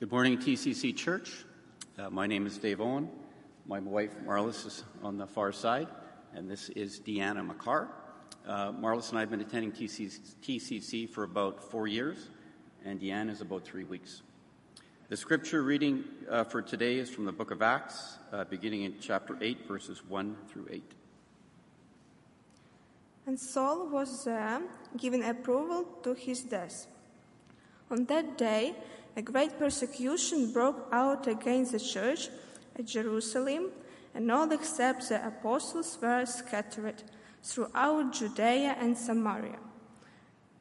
Good morning, TCC Church. Uh, my name is Dave Owen. My wife, Marlis, is on the far side, and this is Deanna McCarr. Uh, Marlis and I have been attending TCC for about four years, and Deanna is about three weeks. The scripture reading uh, for today is from the book of Acts, uh, beginning in chapter 8, verses 1 through 8. And Saul was there, giving approval to his death. On that day, a great persecution broke out against the church at Jerusalem, and all except the apostles were scattered throughout Judea and Samaria.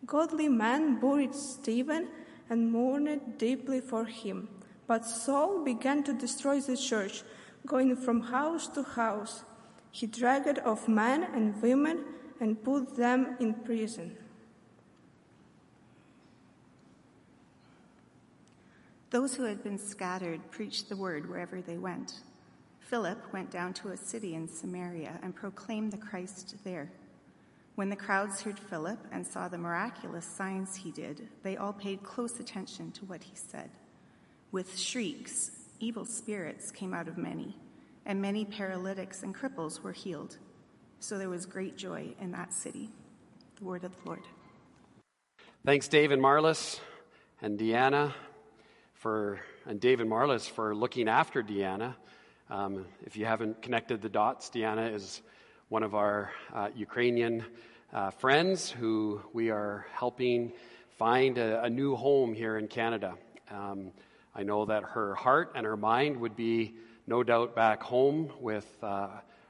Godly men buried Stephen and mourned deeply for him. But Saul began to destroy the church, going from house to house. He dragged off men and women and put them in prison. Those who had been scattered preached the word wherever they went. Philip went down to a city in Samaria and proclaimed the Christ there. When the crowds heard Philip and saw the miraculous signs he did, they all paid close attention to what he said. With shrieks, evil spirits came out of many, and many paralytics and cripples were healed. So there was great joy in that city. The word of the Lord. Thanks, Dave and Marlis and Deanna for, and David Marlis for looking after Deanna. Um, if you haven't connected the dots, Deanna is one of our uh, Ukrainian uh, friends who we are helping find a, a new home here in Canada. Um, I know that her heart and her mind would be no doubt back home with uh,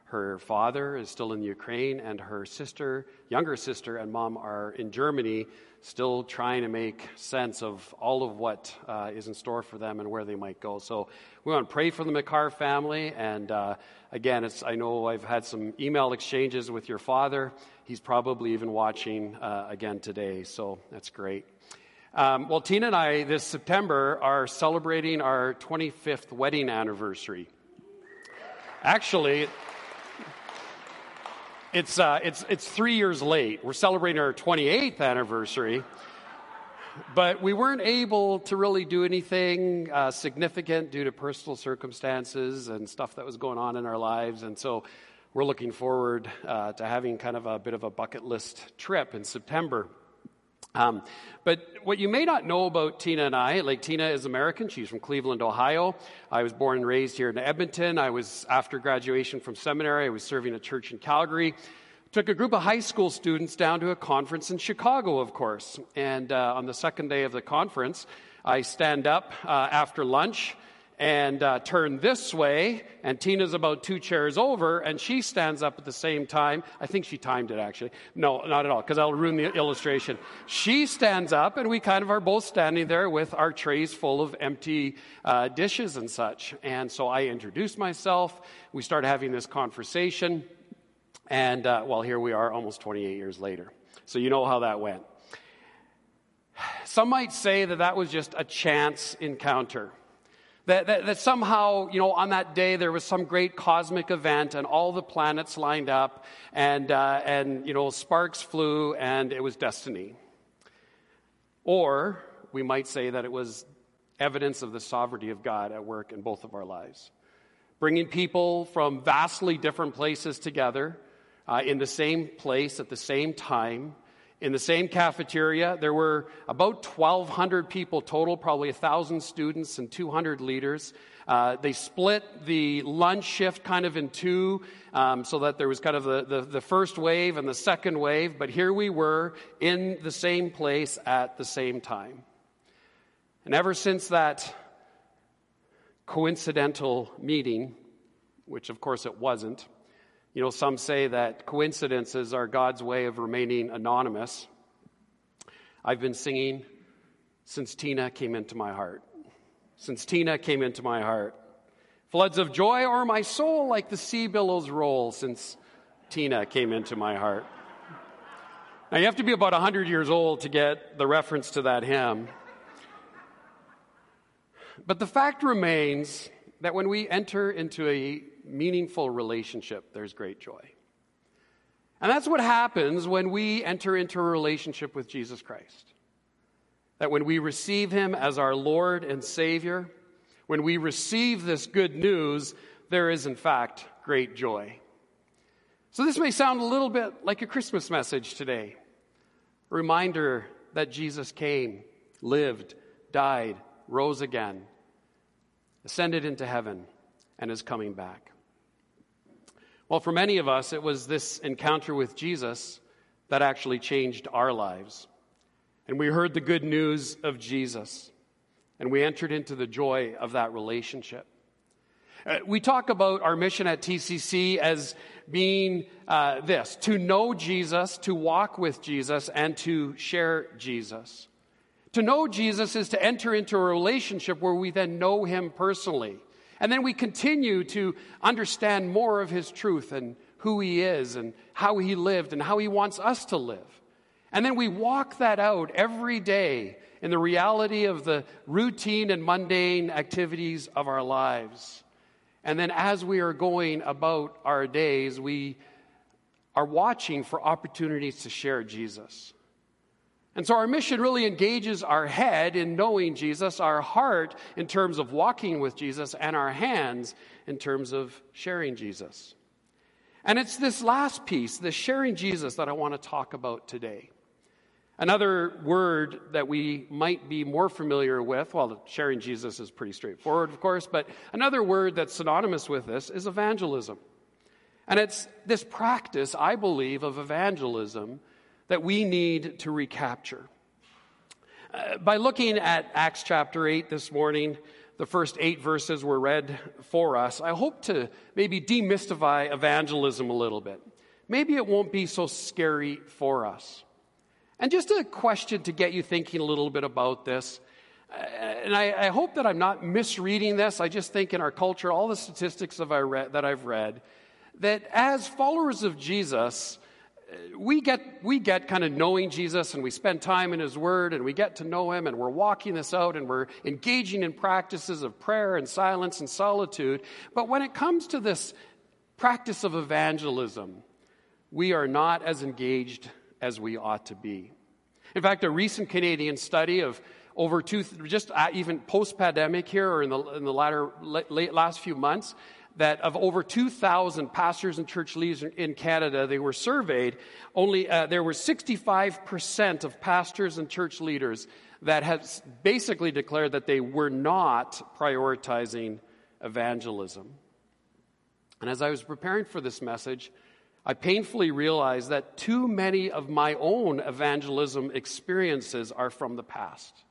her father is still in Ukraine, and her sister, younger sister, and mom are in Germany, still trying to make sense of all of what uh, is in store for them and where they might go. So we want to pray for the McCarr family. And uh, again, I know I've had some email exchanges with your father. He's probably even watching uh, again today. So that's great. Um, well, Tina and I this September are celebrating our 25th wedding anniversary. Actually, it's, uh, it's, it's three years late. We're celebrating our 28th anniversary, but we weren't able to really do anything uh, significant due to personal circumstances and stuff that was going on in our lives. And so we're looking forward uh, to having kind of a bit of a bucket list trip in September. Um, but what you may not know about Tina and I, like Tina is American. She's from Cleveland, Ohio. I was born and raised here in Edmonton. I was, after graduation from seminary, I was serving a church in Calgary. Took a group of high school students down to a conference in Chicago, of course. And uh, on the second day of the conference, I stand up uh, after lunch and uh, turn this way, and Tina's about two chairs over, and she stands up at the same time. I think she timed it actually. No, not at all, because I'll ruin the illustration. She stands up, and we kind of are both standing there with our trays full of empty uh, dishes and such. And so I introduce myself. We start having this conversation, and uh, well, here we are almost 28 years later. So you know how that went. Some might say that that was just a chance encounter. That, that, that, somehow, you know, on that day there was some great cosmic event and all the planets lined up and, uh, and you know, sparks flew and it was destiny. Or we might say that it was evidence of the sovereignty of God at work in both of our lives. Bringing people from vastly different places together uh, in the same place at the same time in the same cafeteria, there were about 1,200 people total, probably 1,000 students and 200 leaders. Uh, they split the lunch shift kind of in two um, so that there was kind of the, the, the first wave and the second wave, but here we were in the same place at the same time. And ever since that coincidental meeting, which of course it wasn't, you know, some say that coincidences are God's way of remaining anonymous. I've been singing since Tina came into my heart. Since Tina came into my heart. Floods of joy o'er my soul like the sea billows roll since Tina came into my heart. Now, you have to be about 100 years old to get the reference to that hymn. But the fact remains that when we enter into a meaningful relationship, there's great joy. And that's what happens when we enter into a relationship with Jesus Christ. That when we receive Him as our Lord and Savior, when we receive this good news, there is in fact great joy. So, this may sound a little bit like a Christmas message today. A reminder that Jesus came, lived, died, rose again, ascended into heaven, and is coming back. Well, for many of us, it was this encounter with Jesus that actually changed our lives. And we heard the good news of Jesus, and we entered into the joy of that relationship. Uh, we talk about our mission at TCC as being uh, this to know Jesus, to walk with Jesus, and to share Jesus. To know Jesus is to enter into a relationship where we then know him personally. And then we continue to understand more of his truth and who he is and how he lived and how he wants us to live. And then we walk that out every day in the reality of the routine and mundane activities of our lives. And then as we are going about our days, we are watching for opportunities to share Jesus. And so our mission really engages our head in knowing Jesus, our heart in terms of walking with Jesus, and our hands in terms of sharing Jesus. And it's this last piece, the sharing Jesus, that I want to talk about today. Another word that we might be more familiar with, well, sharing Jesus is pretty straightforward, of course, but another word that's synonymous with this is evangelism. And it's this practice, I believe, of evangelism that we need to recapture. Uh, by looking at Acts chapter 8 this morning, the first eight verses were read for us. I hope to maybe demystify evangelism a little bit. Maybe it won't be so scary for us. And just a question to get you thinking a little bit about this. Uh, and I, I, hope that I'm not misreading this. I just think in our culture, all the statistics I that I've read, that as followers of Jesus, we get, we get kind of knowing Jesus and we spend time in His Word and we get to know Him and we're walking this out and we're engaging in practices of prayer and silence and solitude. But when it comes to this practice of evangelism, we are not as engaged as we ought to be. In fact, a recent Canadian study of over two, just uh, even post pandemic here or in the, in the latter, late, last few months, that of over 2,000 pastors and church leaders in Canada, they were surveyed, only uh, there were 65% of pastors and church leaders that have basically declared that they were not prioritizing evangelism. And as I was preparing for this message, I painfully realized that too many of my own evangelism experiences are from the past,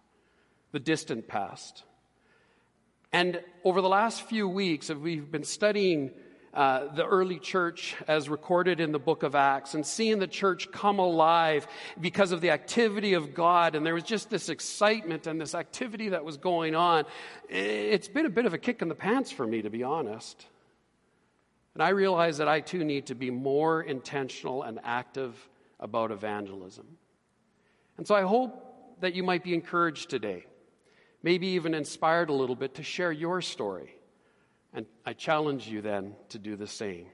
the distant past. And over the last few weeks, we've been studying uh, the early church as recorded in the book of Acts and seeing the church come alive because of the activity of God. And there was just this excitement and this activity that was going on. It's been a bit of a kick in the pants for me, to be honest. And I realize that I too need to be more intentional and active about evangelism. And so I hope that you might be encouraged today maybe even inspired a little bit to share your story. And I challenge you then to do the same.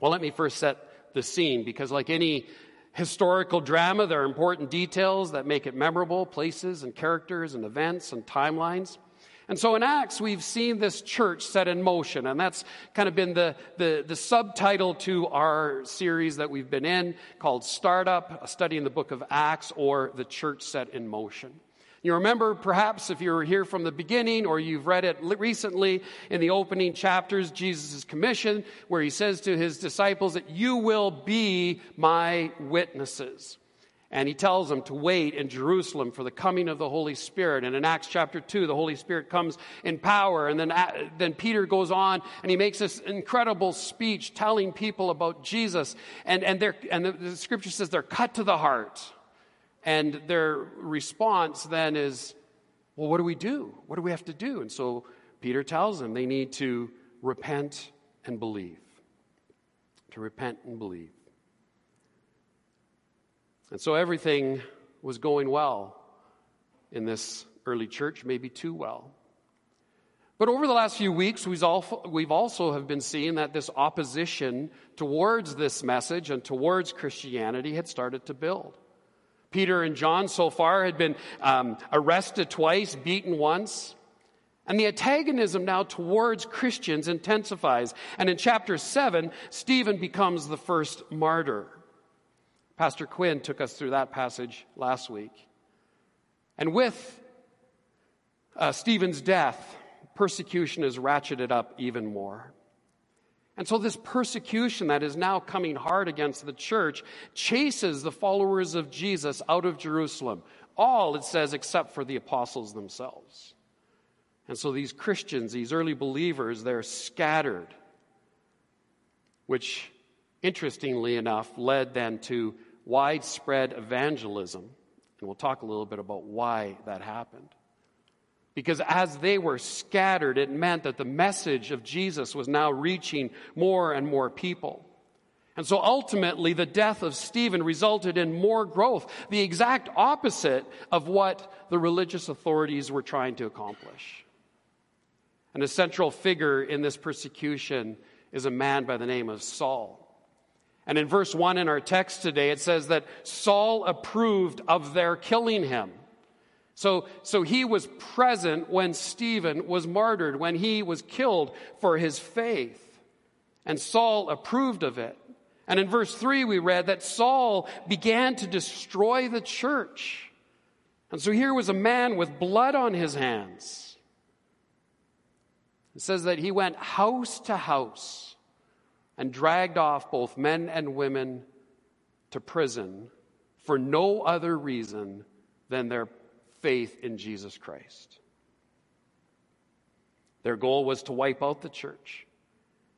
Well, let me first set the scene because, like any historical drama, there are important details that make it memorable places and characters and events and timelines. And so in Acts, we've seen this church set in motion, and that's kind of been the, the, the, subtitle to our series that we've been in called Startup, a study in the book of Acts, or The Church Set in Motion. You remember, perhaps, if you were here from the beginning or you've read it recently in the opening chapters, Jesus' commission, where he says to his disciples that you will be my witnesses. And he tells them to wait in Jerusalem for the coming of the Holy Spirit. And in Acts chapter 2, the Holy Spirit comes in power. And then, uh, then Peter goes on and he makes this incredible speech telling people about Jesus. And, and, and the, the scripture says they're cut to the heart. And their response then is, well, what do we do? What do we have to do? And so Peter tells them they need to repent and believe. To repent and believe. And so everything was going well in this early church, maybe too well. But over the last few weeks, we've also have been seeing that this opposition towards this message and towards Christianity had started to build. Peter and John so far had been um, arrested twice, beaten once. And the antagonism now towards Christians intensifies. And in chapter 7, Stephen becomes the first martyr. Pastor Quinn took us through that passage last week. And with uh, Stephen's death, persecution is ratcheted up even more. And so, this persecution that is now coming hard against the church chases the followers of Jesus out of Jerusalem. All, it says, except for the apostles themselves. And so, these Christians, these early believers, they're scattered, which, interestingly enough, led then to widespread evangelism. And we'll talk a little bit about why that happened. Because as they were scattered, it meant that the message of Jesus was now reaching more and more people. And so ultimately, the death of Stephen resulted in more growth, the exact opposite of what the religious authorities were trying to accomplish. And a central figure in this persecution is a man by the name of Saul. And in verse 1 in our text today, it says that Saul approved of their killing him. So, so he was present when Stephen was martyred, when he was killed for his faith. And Saul approved of it. And in verse 3, we read that Saul began to destroy the church. And so here was a man with blood on his hands. It says that he went house to house and dragged off both men and women to prison for no other reason than their faith in Jesus Christ. Their goal was to wipe out the church.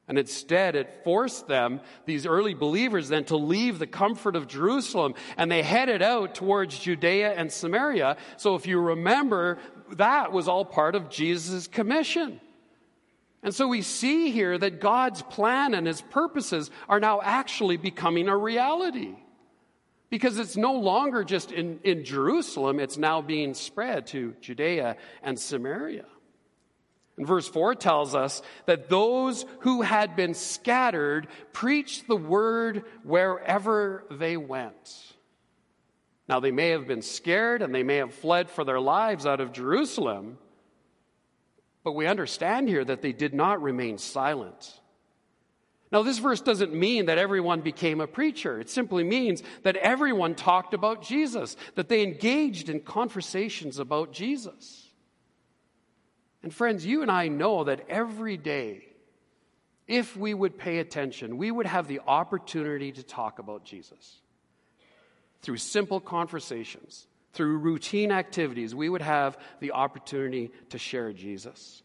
And instead, it forced them, these early believers, then to leave the comfort of Jerusalem and they headed out towards Judea and Samaria. So, if you remember, that was all part of Jesus' commission. And so we see here that God's plan and his purposes are now actually becoming a reality. Because it's no longer just in, in Jerusalem, it's now being spread to Judea and Samaria. And verse 4 tells us that those who had been scattered preached the word wherever they went. Now, they may have been scared and they may have fled for their lives out of Jerusalem, but we understand here that they did not remain silent. Now, this verse doesn't mean that everyone became a preacher. It simply means that everyone talked about Jesus, that they engaged in conversations about Jesus. And friends, you and I know that every day, if we would pay attention, we would have the opportunity to talk about Jesus. Through simple conversations, through routine activities, we would have the opportunity to share Jesus.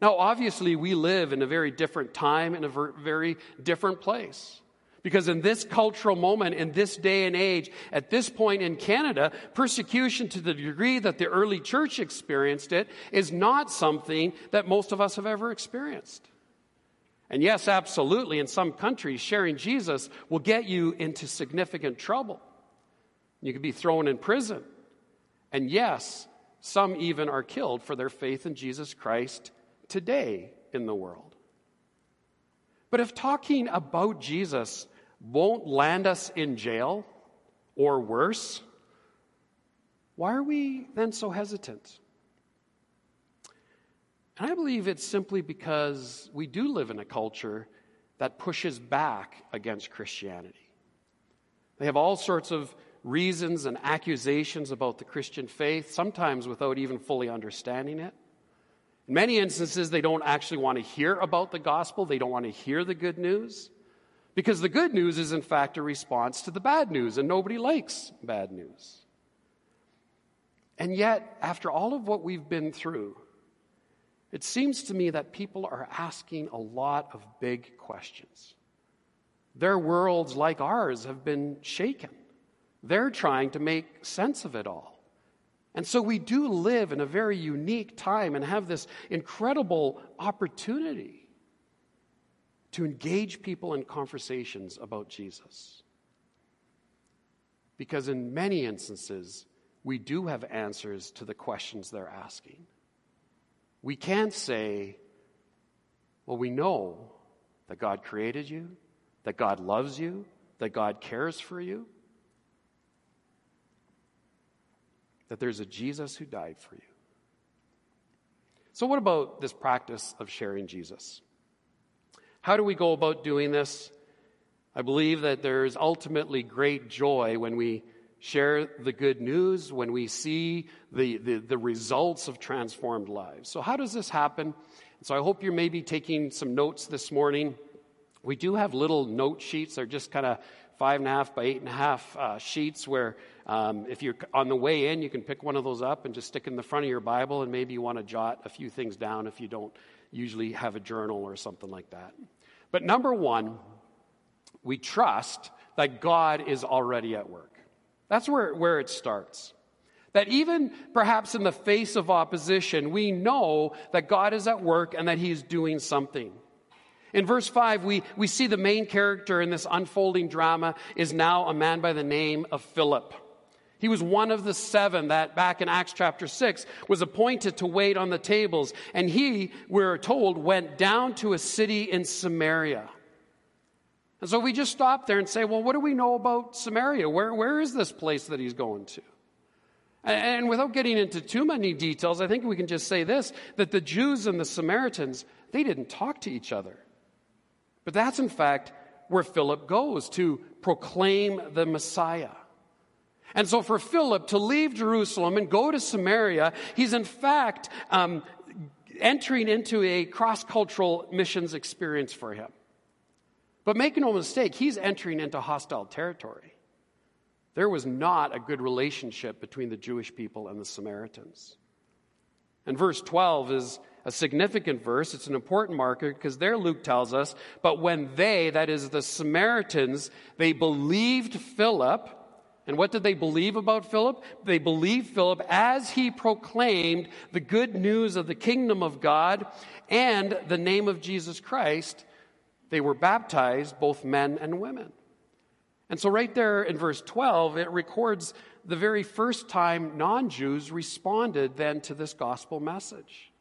Now, obviously, we live in a very different time, in a very different place. Because in this cultural moment, in this day and age, at this point in Canada, persecution to the degree that the early church experienced it is not something that most of us have ever experienced. And yes, absolutely, in some countries, sharing Jesus will get you into significant trouble. You could be thrown in prison. And yes, some even are killed for their faith in Jesus Christ today in the world. But if talking about Jesus won't land us in jail or worse, why are we then so hesitant? And I believe it's simply because we do live in a culture that pushes back against Christianity. They have all sorts of reasons and accusations about the Christian faith, sometimes without even fully understanding it. In many instances, they don't actually want to hear about the gospel, they don't want to hear the good news. Because the good news is, in fact, a response to the bad news, and nobody likes bad news. And yet, after all of what we've been through, it seems to me that people are asking a lot of big questions. Their worlds, like ours, have been shaken. They're trying to make sense of it all. And so we do live in a very unique time and have this incredible opportunity to engage people in conversations about Jesus. Because in many instances, we do have answers to the questions they're asking. We can't say, well, we know that God created you, that God loves you, that God cares for you. That there's a Jesus who died for you. So, what about this practice of sharing Jesus? How do we go about doing this? I believe that there's ultimately great joy when we share the good news, when we see the, the, the, results of transformed lives. So, how does this happen? So, I hope you're maybe taking some notes this morning. We do have little note sheets. They're just kind of five and a half by eight and a half uh, sheets where um, if you're on the way in, you can pick one of those up and just stick in the front of your Bible, and maybe you want to jot a few things down if you don't usually have a journal or something like that. But number one, we trust that God is already at work. That's where, where it starts. That even perhaps in the face of opposition, we know that God is at work and that He's doing something. In verse 5, we, we see the main character in this unfolding drama is now a man by the name of Philip. He was one of the seven that back in Acts chapter 6 was appointed to wait on the tables. And he, we're told, went down to a city in Samaria. And so we just stop there and say, well, what do we know about Samaria? Where, where is this place that he's going to? And, and without getting into too many details, I think we can just say this that the Jews and the Samaritans, they didn't talk to each other. But that's in fact where Philip goes to proclaim the Messiah. And so for Philip to leave Jerusalem and go to Samaria, he's in fact um, entering into a cross cultural missions experience for him. But make no mistake, he's entering into hostile territory. There was not a good relationship between the Jewish people and the Samaritans. And verse 12 is a significant verse. It's an important marker because there Luke tells us, but when they, that is the Samaritans, they believed Philip, and what did they believe about Philip? They believed Philip as he proclaimed the good news of the kingdom of God and the name of Jesus Christ. They were baptized, both men and women. And so, right there in verse 12, it records the very first time non Jews responded then to this gospel message.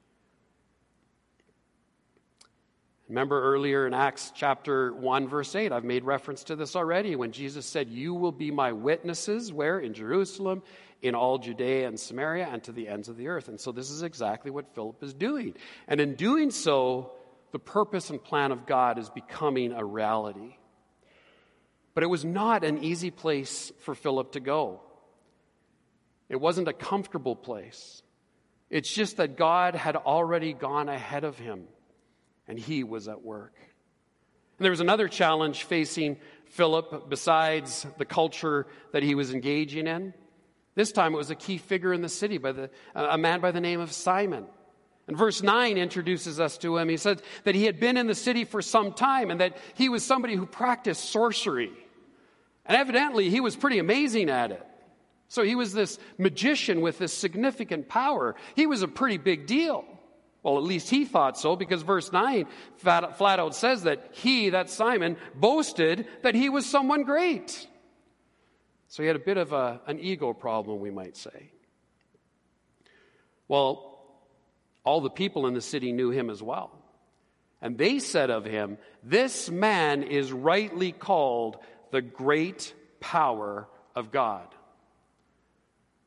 Remember earlier in Acts chapter 1, verse 8, I've made reference to this already when Jesus said, You will be my witnesses, where? In Jerusalem, in all Judea and Samaria, and to the ends of the earth. And so this is exactly what Philip is doing. And in doing so, the purpose and plan of God is becoming a reality. But it was not an easy place for Philip to go. It wasn't a comfortable place. It's just that God had already gone ahead of him and he was at work. And there was another challenge facing Philip besides the culture that he was engaging in. This time it was a key figure in the city, by the, a man by the name of Simon. And verse 9 introduces us to him. He said that he had been in the city for some time and that he was somebody who practiced sorcery. And evidently, he was pretty amazing at it. So he was this magician with this significant power. He was a pretty big deal. Well, at least he thought so, because verse 9 flat, flat out says that he, that Simon, boasted that he was someone great. So he had a bit of a, an ego problem, we might say. Well, all the people in the city knew him as well. And they said of him, This man is rightly called the great power of God.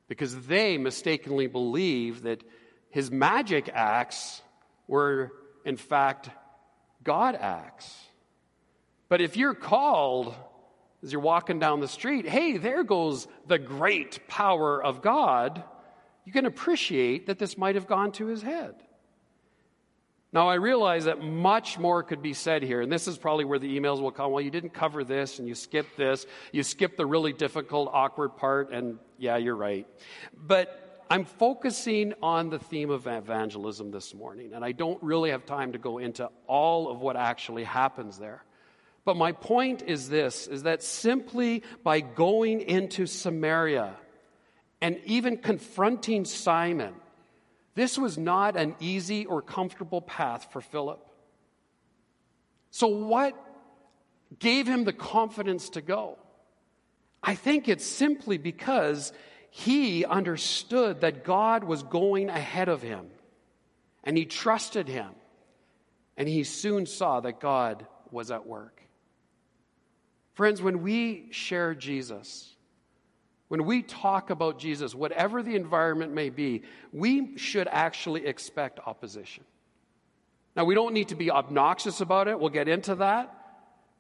Because they mistakenly believed that his magic acts were, in fact, God acts. But if you're called as you're walking down the street, hey, there goes the great power of God, you can appreciate that this might have gone to his head. Now, I realize that much more could be said here, and this is probably where the emails will come. Well, you didn't cover this, and you skipped this. You skipped the really difficult, awkward part, and yeah, you're right. But I'm focusing on the theme of evangelism this morning, and I don't really have time to go into all of what actually happens there. But my point is this is that simply by going into Samaria and even confronting Simon, this was not an easy or comfortable path for Philip. So, what gave him the confidence to go? I think it's simply because he understood that God was going ahead of him and he trusted him. And he soon saw that God was at work. Friends, when we share Jesus, when we talk about Jesus, whatever the environment may be, we should actually expect opposition. Now, we don't need to be obnoxious about it, we'll get into that.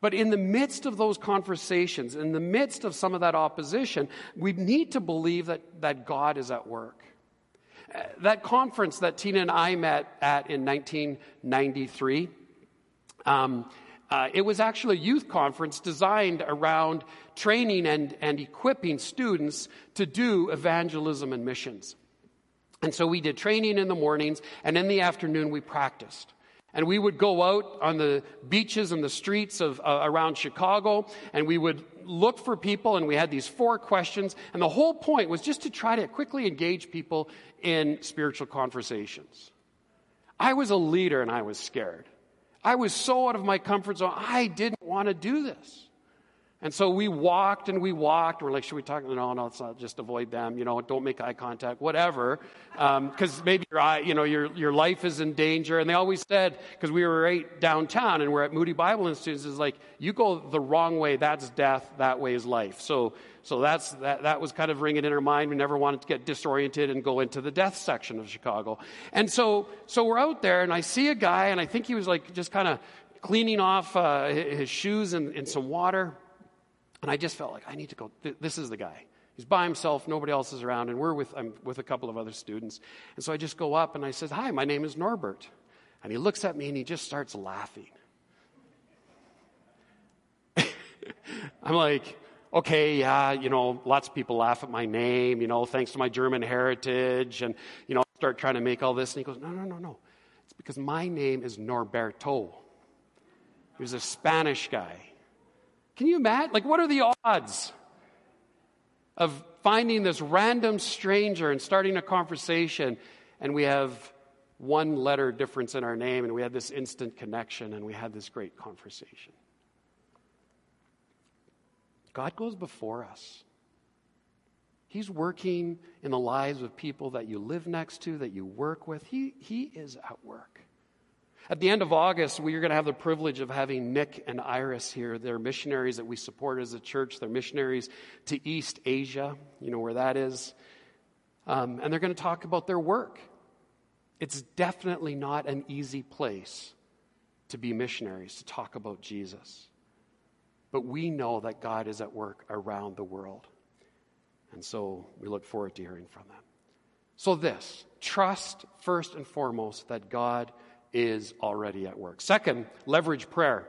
But in the midst of those conversations, in the midst of some of that opposition, we need to believe that, that God is at work. Uh, that conference that Tina and I met at in 1993, um, uh, it was actually a youth conference designed around training and, and equipping students to do evangelism and missions. And so we did training in the mornings, and in the afternoon we practiced. And we would go out on the beaches and the streets of uh, around Chicago, and we would look for people, and we had these four questions. And the whole point was just to try to quickly engage people in spiritual conversations. I was a leader, and I was scared. I was so out of my comfort zone. I didn't want to do this. And so we walked and we walked. We're like, should we talk? No, no, it's not. Just avoid them. You know, don't make eye contact. Whatever, because um, maybe your eye, you know, your your life is in danger. And they always said, because we were right downtown and we're at Moody Bible Institute, is like, you go the wrong way, that's death. That way is life. So so that's that. That was kind of ringing in our mind. We never wanted to get disoriented and go into the death section of Chicago. And so so we're out there, and I see a guy, and I think he was like just kind of cleaning off uh, his shoes in, in some water. And I just felt like I need to go. This is the guy. He's by himself, nobody else is around, and we're with, I'm with a couple of other students. And so I just go up and I said, Hi, my name is Norbert. And he looks at me and he just starts laughing. I'm like, okay, yeah, you know, lots of people laugh at my name, you know, thanks to my German heritage, and, you know, start trying to make all this. And he goes, no, no, no, no. It's because my name is Norberto. He was a Spanish guy. Can you imagine? Like, what are the odds of finding this random stranger and starting a conversation, and we have one letter difference in our name, and we had this instant connection, and we had this great conversation? God goes before us. He's working in the lives of people that you live next to, that you work with. He, he is at work. At the end of August, we are going to have the privilege of having Nick and Iris here. They're missionaries that we support as a church. They're missionaries to East Asia, you know where that is. Um, and they're going to talk about their work. It's definitely not an easy place to be missionaries, to talk about Jesus. But we know that God is at work around the world. And so we look forward to hearing from them. So, this trust first and foremost that God is already at work. Second, leverage prayer.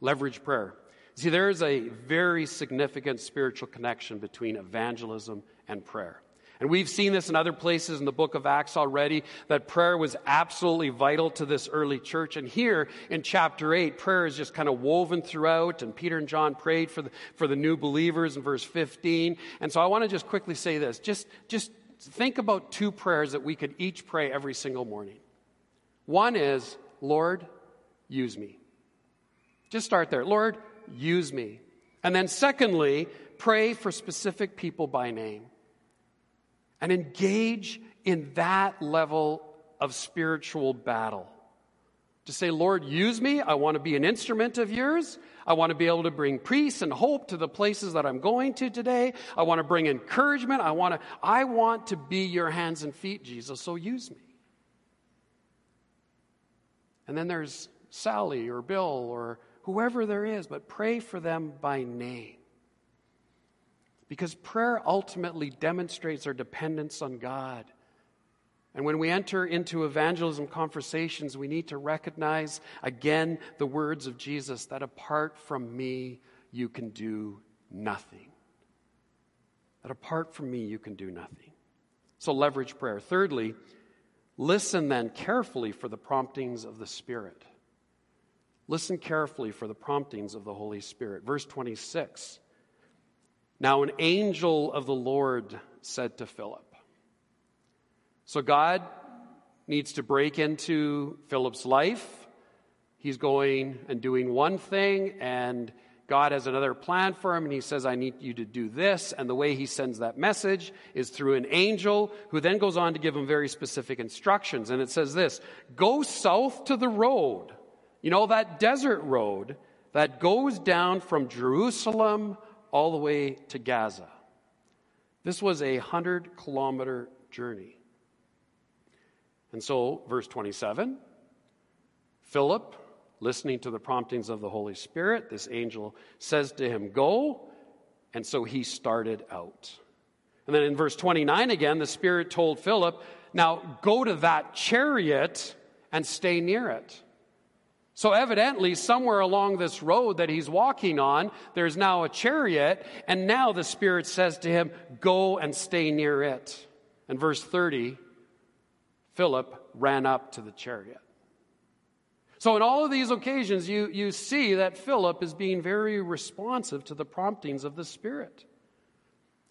Leverage prayer. See, there is a very significant spiritual connection between evangelism and prayer. And we've seen this in other places in the book of Acts already, that prayer was absolutely vital to this early church. And here in chapter 8, prayer is just kind of woven throughout, and Peter and John prayed for the, for the new believers in verse 15. And so I want to just quickly say this. Just, just think about two prayers that we could each pray every single morning. One is, Lord, use me. Just start there. Lord, use me. And then, secondly, pray for specific people by name and engage in that level of spiritual battle. To say, Lord, use me. I want to be an instrument of yours. I want to be able to bring peace and hope to the places that I'm going to today. I want to bring encouragement. I want to, I want to be your hands and feet, Jesus, so use me. And then there's Sally or Bill or whoever there is, but pray for them by name. Because prayer ultimately demonstrates our dependence on God. And when we enter into evangelism conversations, we need to recognize again the words of Jesus that apart from me, you can do nothing. That apart from me, you can do nothing. So leverage prayer. Thirdly, Listen then carefully for the promptings of the Spirit. Listen carefully for the promptings of the Holy Spirit. Verse 26. Now, an angel of the Lord said to Philip. So, God needs to break into Philip's life. He's going and doing one thing, and God has another plan for him, and he says, I need you to do this. And the way he sends that message is through an angel who then goes on to give him very specific instructions. And it says this Go south to the road, you know, that desert road that goes down from Jerusalem all the way to Gaza. This was a 100 kilometer journey. And so, verse 27 Philip, listening to the promptings of the Holy Spirit, this angel says to him, Go. And so he started out. And then in verse 29 again, the Spirit told Philip, Now go to that chariot and stay near it. So, evidently, somewhere along this road that he's walking on, there's now a chariot, and now the Spirit says to him, Go and stay near it. And verse 30, Philip ran up to the chariot. So, in all of these occasions, you, you see that Philip is being very responsive to the promptings of the Spirit.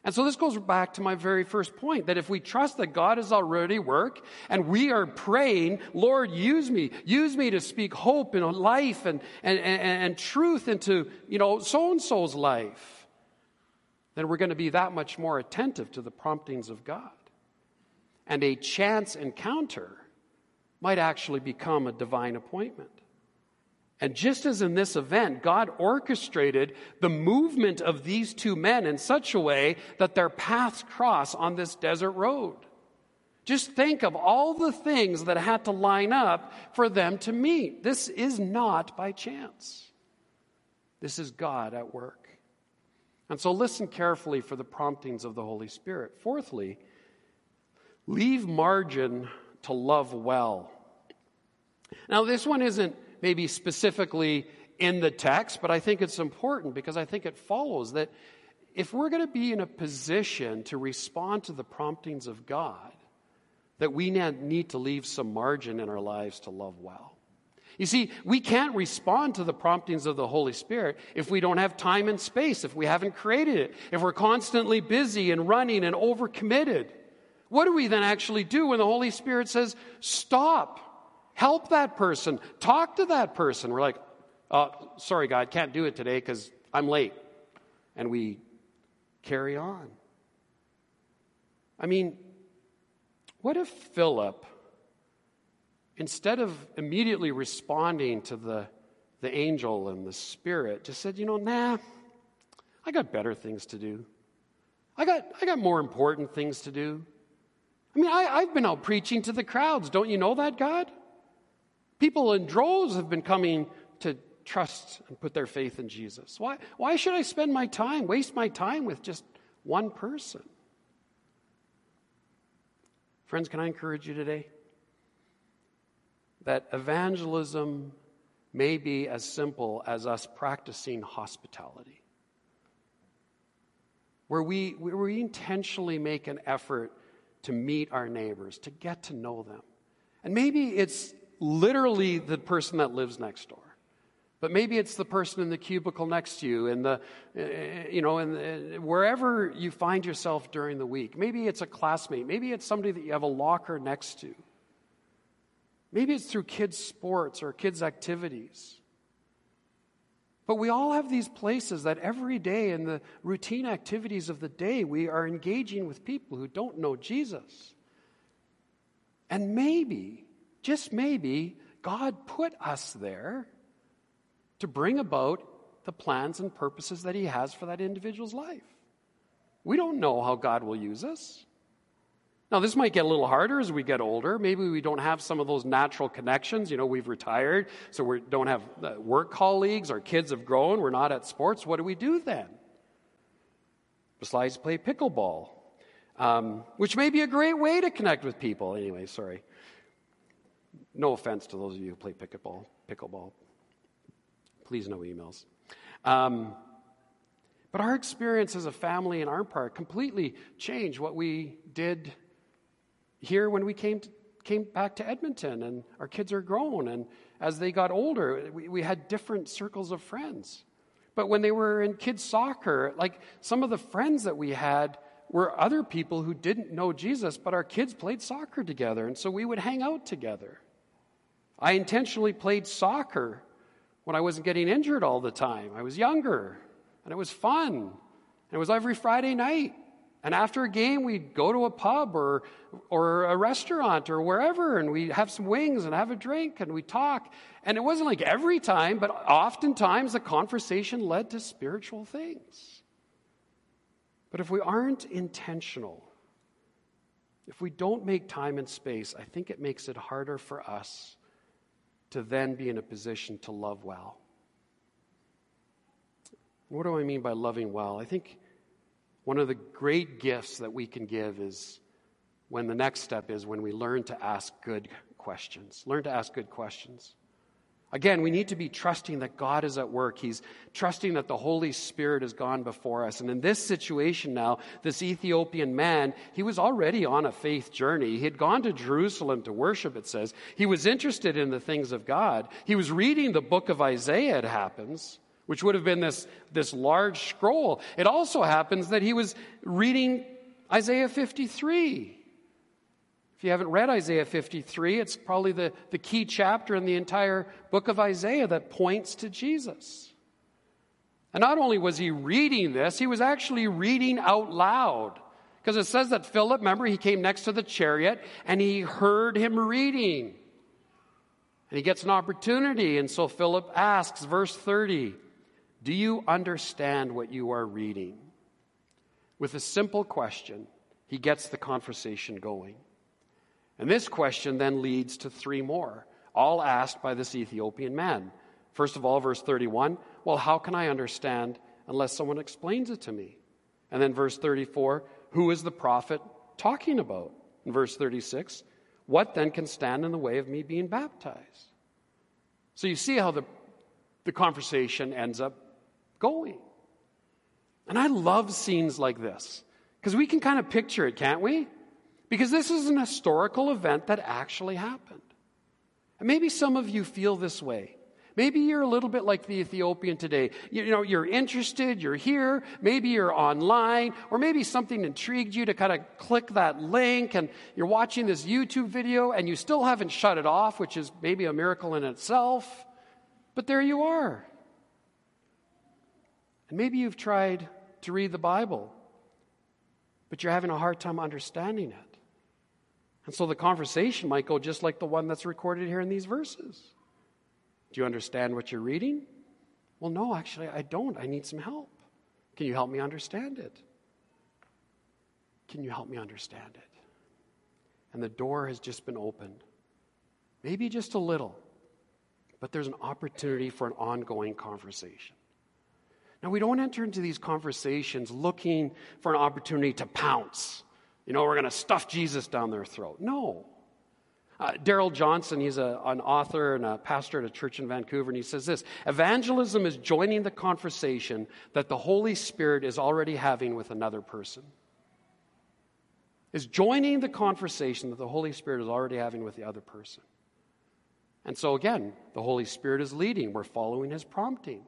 And so this goes back to my very first point that if we trust that God is already work and we are praying, Lord, use me, use me to speak hope and life and, and, and, and truth into, you know, so and so's life, then we're going to be that much more attentive to the promptings of God. And a chance encounter might actually become a divine appointment. And just as in this event, God orchestrated the movement of these two men in such a way that their paths cross on this desert road. Just think of all the things that had to line up for them to meet. This is not by chance. This is God at work. And so listen carefully for the promptings of the Holy Spirit. Fourthly, leave margin to love well. Now, this one isn't maybe specifically in the text, but I think it's important because I think it follows that if we're going to be in a position to respond to the promptings of God, that we need to leave some margin in our lives to love well. You see, we can't respond to the promptings of the Holy Spirit if we don't have time and space, if we haven't created it, if we're constantly busy and running and overcommitted. What do we then actually do when the Holy Spirit says, stop? Help that person. Talk to that person. We're like, uh, sorry, God, can't do it today because I'm late. And we carry on. I mean, what if Philip, instead of immediately responding to the, the angel and the spirit, just said, you know, nah, I got better things to do. I got, I got more important things to do. I mean, I, I've been out preaching to the crowds. Don't you know that, God? People in droves have been coming to trust and put their faith in Jesus. Why, why should I spend my time, waste my time with just one person? Friends, can I encourage you today? That evangelism may be as simple as us practicing hospitality, where we, where we intentionally make an effort to meet our neighbors, to get to know them. And maybe it's literally the person that lives next door. But maybe it's the person in the cubicle next to you, and the, eh, you know, and wherever you find yourself during the week. Maybe it's a classmate. Maybe it's somebody that you have a locker next to. Maybe it's through kids' sports or kids' activities. But we all have these places that every day in the routine activities of the day, we are engaging with people who don't know Jesus. And maybe just maybe God put us there to bring about the plans and purposes that He has for that individual's life. We don't know how God will use us. Now, this might get a little harder as we get older. Maybe we don't have some of those natural connections. You know, we've retired, so we don't have uh, work colleagues. Our kids have grown. We're not at sports. What do we do then? Besides play pickleball, um, which may be a great way to connect with people. Anyway, sorry. No offense to those of you who play pickleball. Pickleball. Please, no emails. Um, but our experience as a family in our part completely changed what we did here when we came to, came back to Edmonton, and our kids are grown. And as they got older, we, we had different circles of friends. But when they were in kids' soccer, like some of the friends that we had were other people who didn't know Jesus, but our kids played soccer together, and so we would hang out together. I intentionally played soccer when I wasn't getting injured all the time. I was younger, and it was fun. And it was every Friday night. And after a game, we'd go to a pub or, or a restaurant or wherever, and we'd have some wings and have a drink and we'd talk. And it wasn't like every time, but oftentimes the conversation led to spiritual things. But if we aren't intentional, if we don't make time and space, I think it makes it harder for us to then be in a position to love well. What do I mean by loving well? I think one of the great gifts that we can give is when the next step is when we learn to ask good questions. Learn to ask good questions. Again, we need to be trusting that God is at work. He's trusting that the Holy Spirit has gone before us. And in this situation now, this Ethiopian man, he was already on a faith journey. He had gone to Jerusalem to worship, it says. He was interested in the things of God. He was reading the book of Isaiah, it happens, which would have been this, this large scroll. It also happens that he was reading Isaiah 53. If you haven't read Isaiah 53, it's probably the, the key chapter in the entire book of Isaiah that points to Jesus. And not only was he reading this, he was actually reading out loud. Because it says that Philip, remember, he came next to the chariot and he heard him reading. And he gets an opportunity. And so Philip asks, verse 30, Do you understand what you are reading? With a simple question, he gets the conversation going. And this question then leads to three more, all asked by this Ethiopian man. First of all, verse 31 well, how can I understand unless someone explains it to me? And then verse 34 who is the prophet talking about? In verse 36 what then can stand in the way of me being baptized? So you see how the, the conversation ends up going. And I love scenes like this because we can kind of picture it, can't we? Because this is an historical event that actually happened. And maybe some of you feel this way. Maybe you're a little bit like the Ethiopian today. You, you, know, you're interested, you're here, maybe you're online, or maybe something intrigued you to kind of click that link and you're watching this YouTube video and you still haven't shut it off, which is maybe a miracle in itself. But there you are. And maybe you've tried to read the Bible, but you're having a hard time understanding it. And so the conversation might go just like the one that's recorded here in these verses. Do you understand what you're reading? Well, no, actually, I don't. I need some help. Can you help me understand it? Can you help me understand it? And the door has just been opened. Maybe just a little, but there's an opportunity for an ongoing conversation. Now, we don't enter into these conversations looking for an opportunity to pounce you know, we're going to stuff Jesus down their throat. No. Uh, Darrell Johnson, he's a, an author and a pastor at a church in Vancouver, and he says this Evangelism is joining the conversation that the Holy Spirit is already having with another person. Is joining the conversation that the Holy Spirit is already having with the other person. And so, again, the Holy Spirit is leading. We're following his prompting.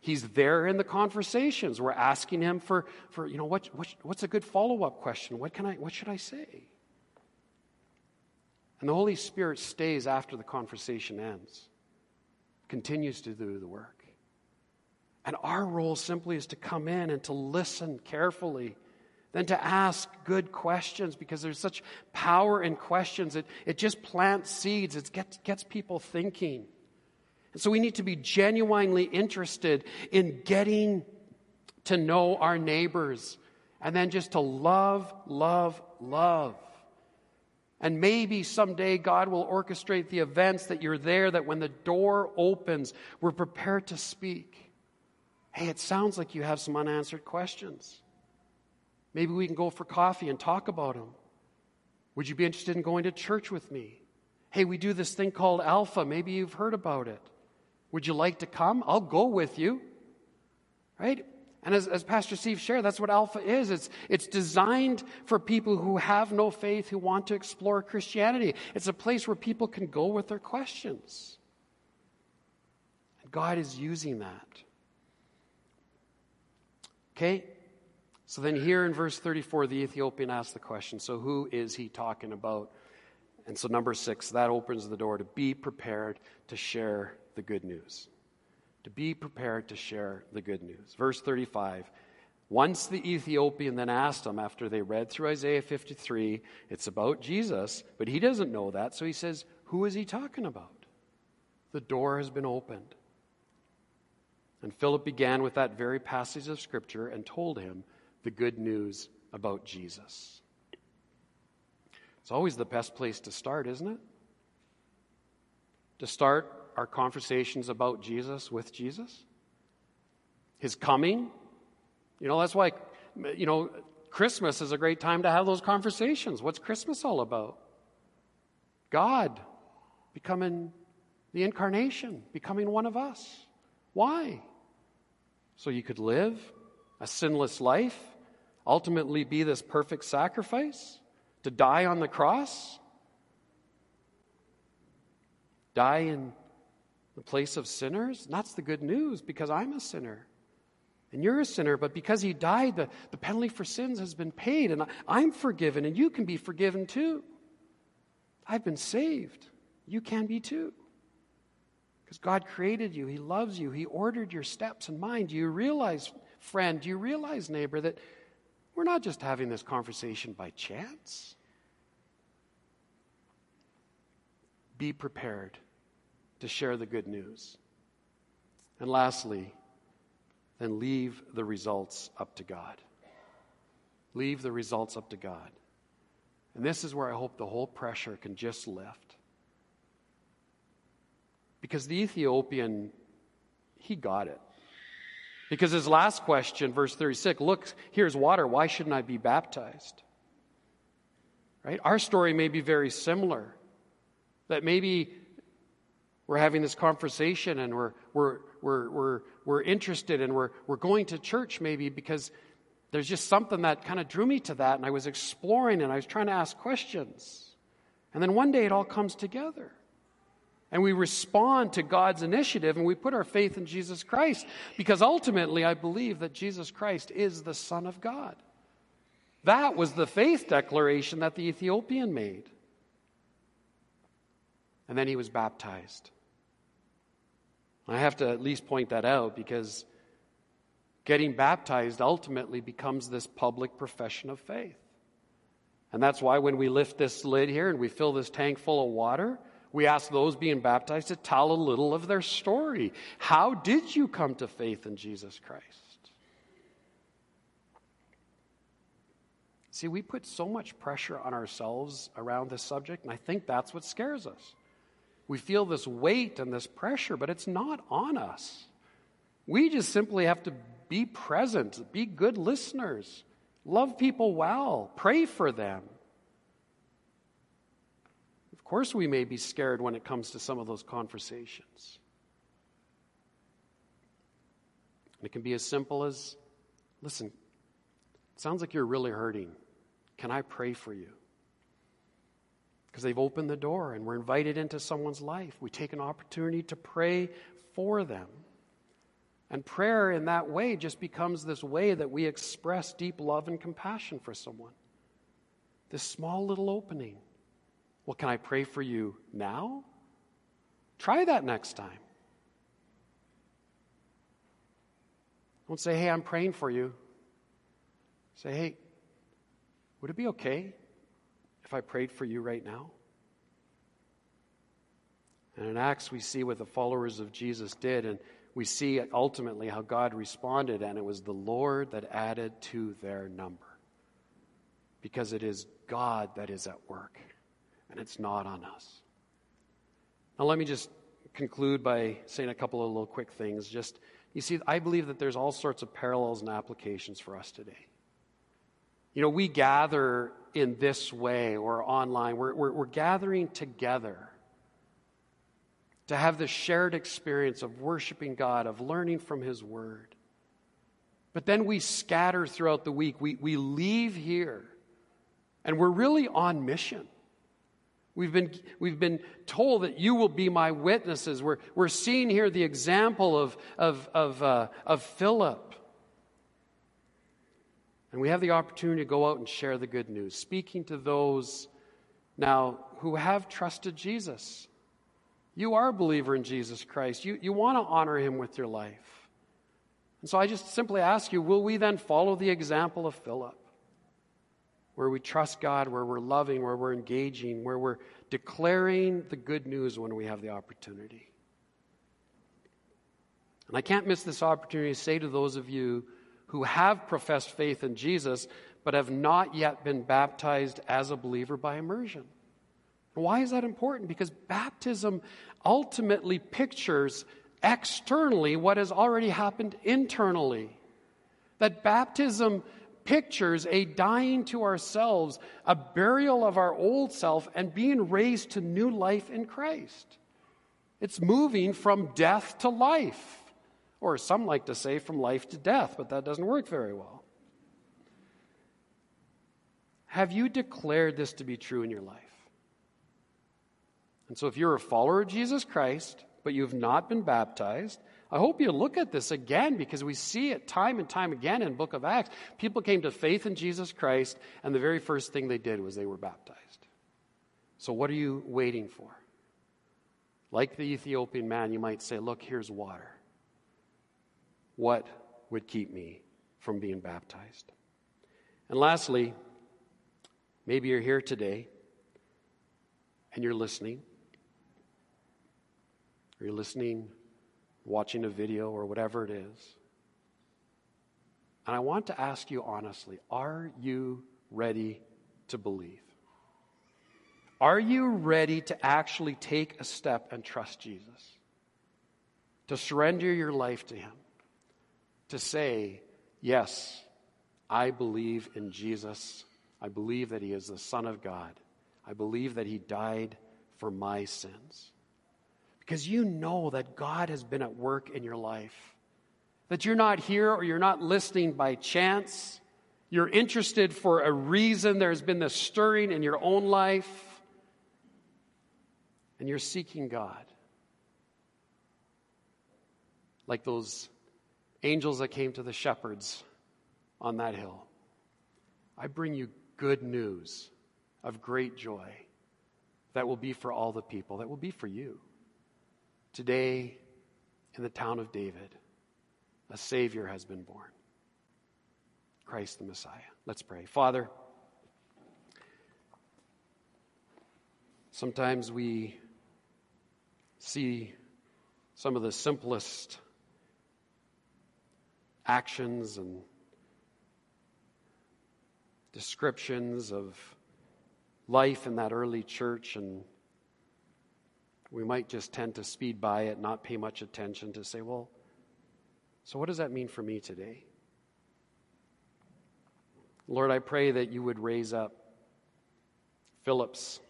He's there in the conversations. We're asking him for, for you know, what, what what's a good follow up question? What, can I, what should I say? And the Holy Spirit stays after the conversation ends, continues to do the work. And our role simply is to come in and to listen carefully, then to ask good questions because there's such power in questions. It, it just plants seeds, it gets, gets people thinking. And so we need to be genuinely interested in getting to know our neighbors and then just to love, love, love. And maybe someday God will orchestrate the events that you're there, that when the door opens, we're prepared to speak. Hey, it sounds like you have some unanswered questions. Maybe we can go for coffee and talk about them. Would you be interested in going to church with me? Hey, we do this thing called Alpha. Maybe you've heard about it. Would you like to come? I'll go with you. Right? And as, as Pastor Steve shared, that's what Alpha is. It's, it's designed for people who have no faith, who want to explore Christianity. It's a place where people can go with their questions. And God is using that. Okay? So then, here in verse 34, the Ethiopian asks the question so, who is he talking about? And so, number six, that opens the door to be prepared to share the good news. To be prepared to share the good news. Verse 35. Once the Ethiopian then asked him, after they read through Isaiah 53, it's about Jesus, but he doesn't know that, so he says, Who is he talking about? The door has been opened. And Philip began with that very passage of Scripture and told him the good news about Jesus. It's always the best place to start, isn't it? To start our conversations about Jesus with Jesus, His coming. You know, that's why, you know, Christmas is a great time to have those conversations. What's Christmas all about? God becoming the incarnation, becoming one of us. Why? So you could live a sinless life, ultimately be this perfect sacrifice, to die on the cross, die in the place of sinners. That's the good news because I'm a sinner. And you're a sinner, but because he died, the, the penalty for sins has been paid, and I, I'm forgiven, and you can be forgiven too. I've been saved. You can be too. Because God created you, He loves you, He ordered your steps and mine. Do you realize, friend, do you realize, neighbor, that we're not just having this conversation by chance? Be prepared to share the good news. And lastly, then leave the results up to God. Leave the results up to God. And this is where I hope the whole pressure can just lift. Because the Ethiopian, he got it. Because his last question, verse 36, look, here's water. Why shouldn't I be baptized? Right? Our story may be very similar. That maybe we're having this conversation and we're, we're, we're, we're, we're interested and we're, we're going to church maybe because there's just something that kind of drew me to that and I was exploring and I was trying to ask questions. And then one day it all comes together. And we respond to God's initiative and we put our faith in Jesus Christ because ultimately I believe that Jesus Christ is the Son of God. That was the faith declaration that the Ethiopian made. And then he was baptized. I have to at least point that out because getting baptized ultimately becomes this public profession of faith. And that's why when we lift this lid here and we fill this tank full of water, we ask those being baptized to tell a little of their story. How did you come to faith in Jesus Christ? See, we put so much pressure on ourselves around this subject, and I think that's what scares us. We feel this weight and this pressure, but it's not on us. We just simply have to be present, be good listeners, love people well, pray for them Of course, we may be scared when it comes to some of those conversations. It can be as simple as listen, sounds like you're really hurting. Can I pray for you? Because they've opened the door and we're invited into someone's life. We take an opportunity to pray for them. And prayer in that way just becomes this way that we express deep love and compassion for someone. This small little opening. Well, can I pray for you now? Try that next time. Don't say, hey, I'm praying for you. Say, hey, would it be okay if I prayed for you right now? And in Acts, we see what the followers of Jesus did, and we see ultimately how God responded, and it was the Lord that added to their number. Because it is God that is at work and it's not on us. Now, let me just conclude by saying a couple of little quick things. Just, you see, I believe that there's all sorts of parallels and applications for us today. You know, we gather in this way or online, we're, we're, we're gathering together to have this shared experience of worshiping God, of learning from His Word. But then we scatter throughout the week. We, we leave here and we're really on mission. We've been, we've been told that you will be my witnesses. We're, we're seeing here the example of, of, of, uh, of Philip. And we have the opportunity to go out and share the good news, speaking to those now who have trusted Jesus. You are a believer in Jesus Christ. You, you want to honor him with your life. And so I just simply ask you will we then follow the example of Philip? where we trust God, where we're loving, where we're engaging, where we're declaring the good news when we have the opportunity. And I can't miss this opportunity to say to those of you who have professed faith in Jesus but have not yet been baptized as a believer by immersion. Why is that important? Because baptism ultimately pictures externally what has already happened internally. That baptism pictures a dying to ourselves, a burial of our old self, and being raised to new life in Christ. It's moving from death to life. Or some like to say from life to death, but that doesn't work very well. Have you declared this to be true in your life? And so, if you're a follower of Jesus Christ, but you've not been baptized, I hope you look at this again because we see it time and time again in book of Acts. People came to faith in Jesus Christ, and the very first thing they did was they were baptized. So, what are you waiting for? Like the Ethiopian man, you might say, Look, here's water. What would keep me from being baptized? And lastly, maybe you're here today and you're listening. Or you're listening, watching a video, or whatever it is. And I want to ask you honestly are you ready to believe? Are you ready to actually take a step and trust Jesus? To surrender your life to Him? To say, Yes, I believe in Jesus. I believe that He is the Son of God. I believe that He died for my sins. Because you know that God has been at work in your life. That you're not here or you're not listening by chance. You're interested for a reason. There's been this stirring in your own life and you're seeking God. Like those angels that came to the shepherds on that hill. I bring you good news of great joy that will be for all the people, that will be for you. Today, in the town of David, a Savior has been born Christ the Messiah. Let's pray. Father, sometimes we see some of the simplest actions and descriptions of life in that early church, and we might just tend to speed by it, not pay much attention, to say, well, so what does that mean for me today? Lord, I pray that you would raise up Philips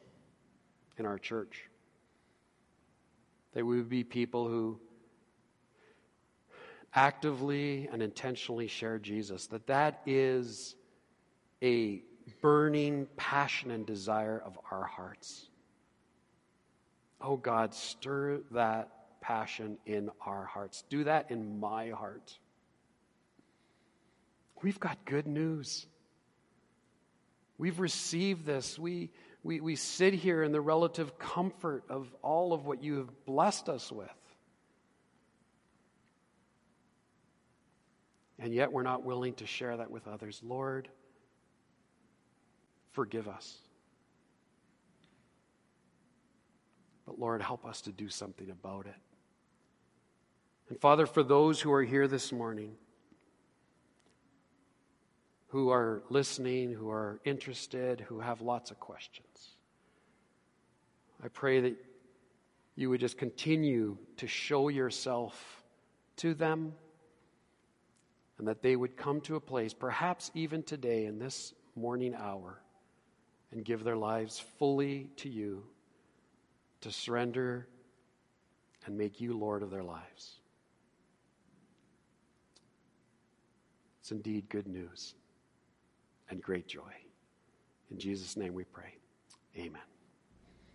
in our church. That we would be people who actively and intentionally share Jesus. That that is a burning passion and desire of our hearts. Oh God, stir that passion in our hearts. Do that in my heart. We've got good news. We've received this. We, we, we sit here in the relative comfort of all of what you have blessed us with. And yet we're not willing to share that with others. Lord, forgive us. But Lord, help us to do something about it. And Father, for those who are here this morning, who are listening, who are interested, who have lots of questions. I pray that you would just continue to show yourself to them and that they would come to a place, perhaps even today in this morning hour, and give their lives fully to you to surrender and make you Lord of their lives. It's indeed good news and great joy. In Jesus' name we pray. Amen.